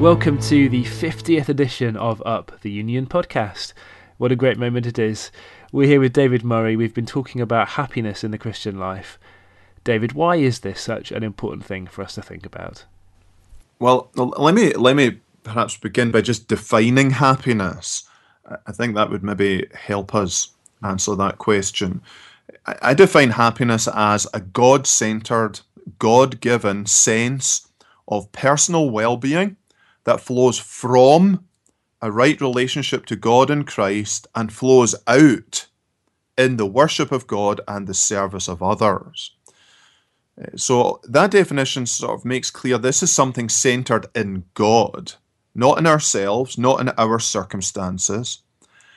Welcome to the 50th edition of Up the Union podcast. What a great moment it is. We're here with David Murray. We've been talking about happiness in the Christian life. David, why is this such an important thing for us to think about? Well, let me let me perhaps begin by just defining happiness. I think that would maybe help us answer that question. I define happiness as a God centered, God given sense of personal well being that flows from a right relationship to God in Christ and flows out in the worship of God and the service of others. Eh, so that definition sort of makes clear this is something centered in God, not in ourselves, not in our circumstances.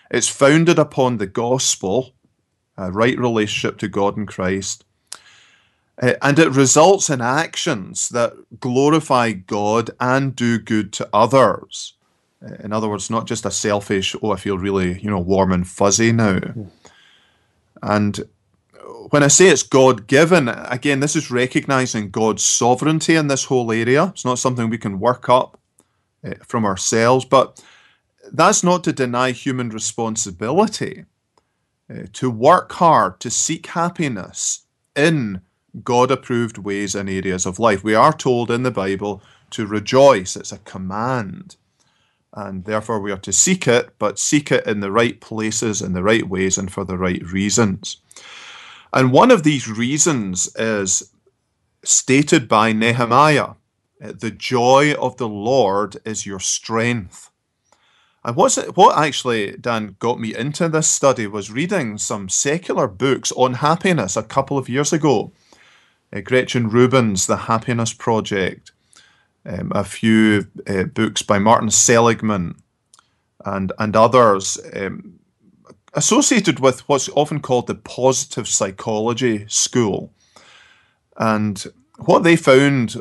It's founded upon the gospel, a right relationship to God in Christ, and it results in actions that glorify God and do good to others. Uh, in other words, not just a selfish, oh, I feel really, you know, warm and fuzzy now. Mm. And when I say it's God given, again, this is recognizing God's sovereignty in this whole area. It's not something we can work up uh, from ourselves, but that's not to deny human responsibility. Uh, to work hard, to seek happiness in God approved ways and areas of life. We are told in the Bible to rejoice, it's a command. And therefore, we are to seek it, but seek it in the right places, in the right ways, and for the right reasons. And one of these reasons is stated by Nehemiah the joy of the Lord is your strength. And what's it, what actually, Dan, got me into this study was reading some secular books on happiness a couple of years ago uh, Gretchen Rubin's The Happiness Project, um, a few uh, books by Martin Seligman, and, and others um, associated with what's often called the positive psychology school. And what they found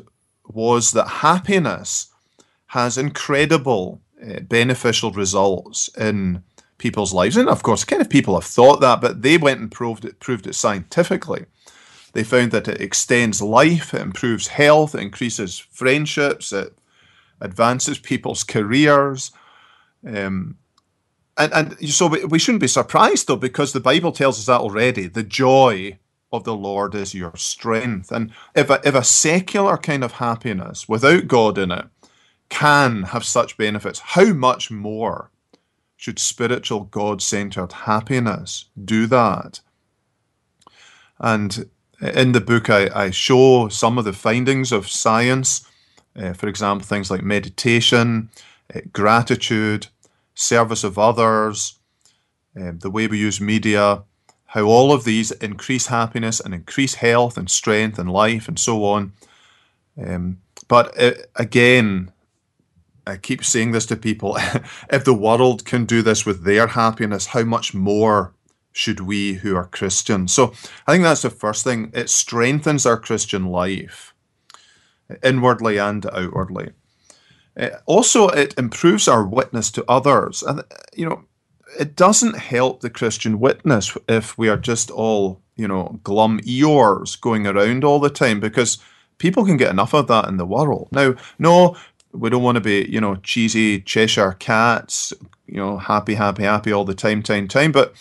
was that happiness has incredible uh, beneficial results in people's lives. And of course, kind of people have thought that, but they went and proved it, proved it scientifically. They found that it extends life, it improves health, it increases friendships, it advances people's careers. Um, and, and so we, we shouldn't be surprised though, because the Bible tells us that already. The joy of the Lord is your strength. And if a, if a secular kind of happiness without God in it can have such benefits, how much more should spiritual God centered happiness do that? And in the book, I, I show some of the findings of science. Uh, for example, things like meditation, uh, gratitude, service of others, uh, the way we use media, how all of these increase happiness and increase health and strength and life and so on. Um, but again, I keep saying this to people if the world can do this with their happiness, how much more should we who are Christians? So I think that's the first thing. It strengthens our Christian life, inwardly and outwardly. Uh, also, it improves our witness to others. And, you know, it doesn't help the Christian witness if we are just all, you know, glum Eeyores going around all the time because people can get enough of that in the world. Now, no, we don't want to be, you know, cheesy Cheshire cats, you know, happy, happy, happy all the time, time, time. But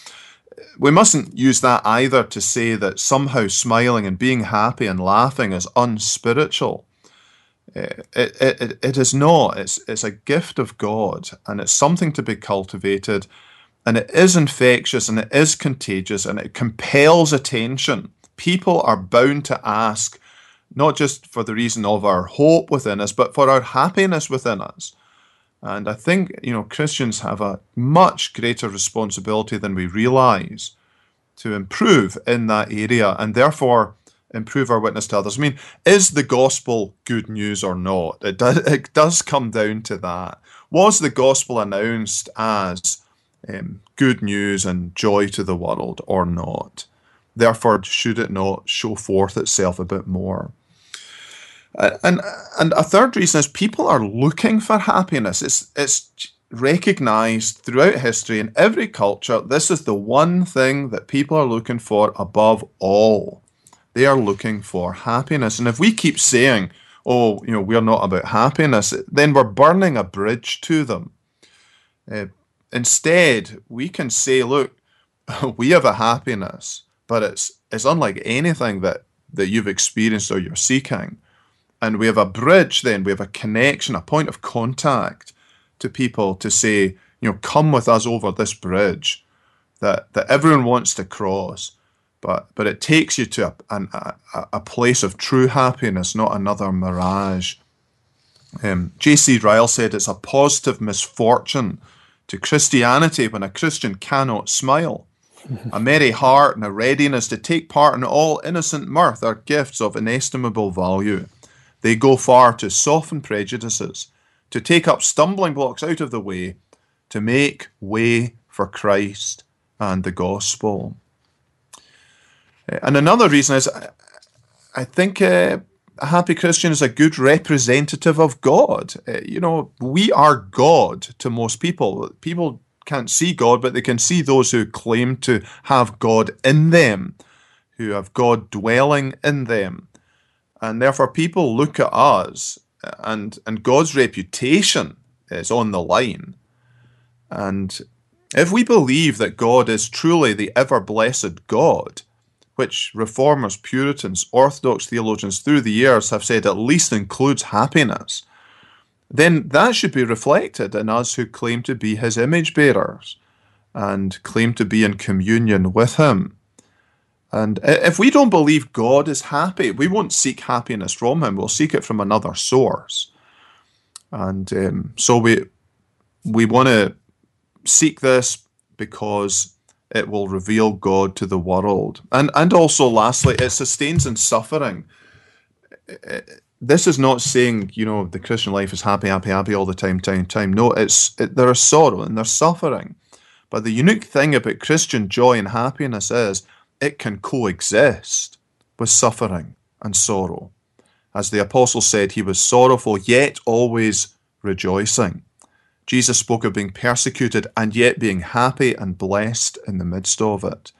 we mustn't use that either to say that somehow smiling and being happy and laughing is unspiritual. Eh, it, it, it, it is not. It's, it's a gift of God and it's something to be cultivated and it is infectious and it is contagious and it compels attention. People are bound to ask, not just for the reason of our hope within us, but for our happiness within us. And I think, you know, Christians have a much greater responsibility than we realize to improve in that area and therefore improve our witness to others. I mean, is the gospel good news or not? It does, it does come down to that. Was the gospel announced as um, good news and joy to the world or not? Therefore, should it not show forth itself a bit more? Uh, and and a third reason is people are looking for happiness. It's it's recognized throughout history in every culture. This is the one thing that people are looking for above all. They are looking for happiness. And if we keep saying, oh, you know, we're not about happiness, then we're burning a bridge to them. Uh, instead, we can say, look, we have a happiness, but it's it's unlike anything that that you've experienced or you're seeking. And we have a bridge then, we have a connection, a point of contact to people to say, you know, come with us over this bridge that, that everyone wants to cross. But, but it takes you to a, a, a place of true happiness, not another mirage. Um, J.C. Ryle said it's a positive misfortune to Christianity when a Christian cannot smile. a merry heart and a readiness to take part in all innocent mirth are gifts of inestimable value. They go far to soften prejudices, to take up stumbling blocks out of the way, to make way for Christ and the gospel. And another reason is I think uh, a happy Christian is a good representative of God. Uh, you know, we are God to most people. People can't see God, but they can see those who claim to have God in them, who have God dwelling in them. And therefore, people look at us, and, and God's reputation is on the line. And if we believe that God is truly the ever blessed God, which reformers, Puritans, Orthodox theologians through the years have said at least includes happiness, then that should be reflected in us who claim to be his image bearers and claim to be in communion with him. And if we don't believe God is happy, we won't seek happiness from Him. We'll seek it from another source. And um, so we we want to seek this because it will reveal God to the world. And and also, lastly, it sustains in suffering. This is not saying you know the Christian life is happy, happy, happy all the time, time, time. No, it's it, there is sorrow and there's suffering. But the unique thing about Christian joy and happiness is it can coexist with suffering and sorrow. As the apostle said, he was sorrowful, yet always rejoicing. Jesus spoke of being persecuted and yet being happy and blessed in the midst of it.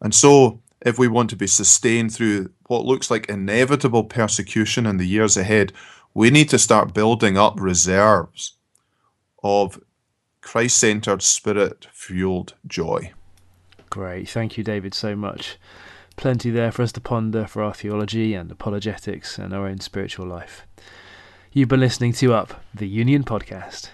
And so, if we want to be sustained through what looks like inevitable persecution in the years ahead, we need to start building up reserves of Christ centered, spirit fueled joy. Great. Thank you, David, so much. Plenty there for us to ponder for our theology and apologetics and our own spiritual life. You've been listening to Up, the Union Podcast.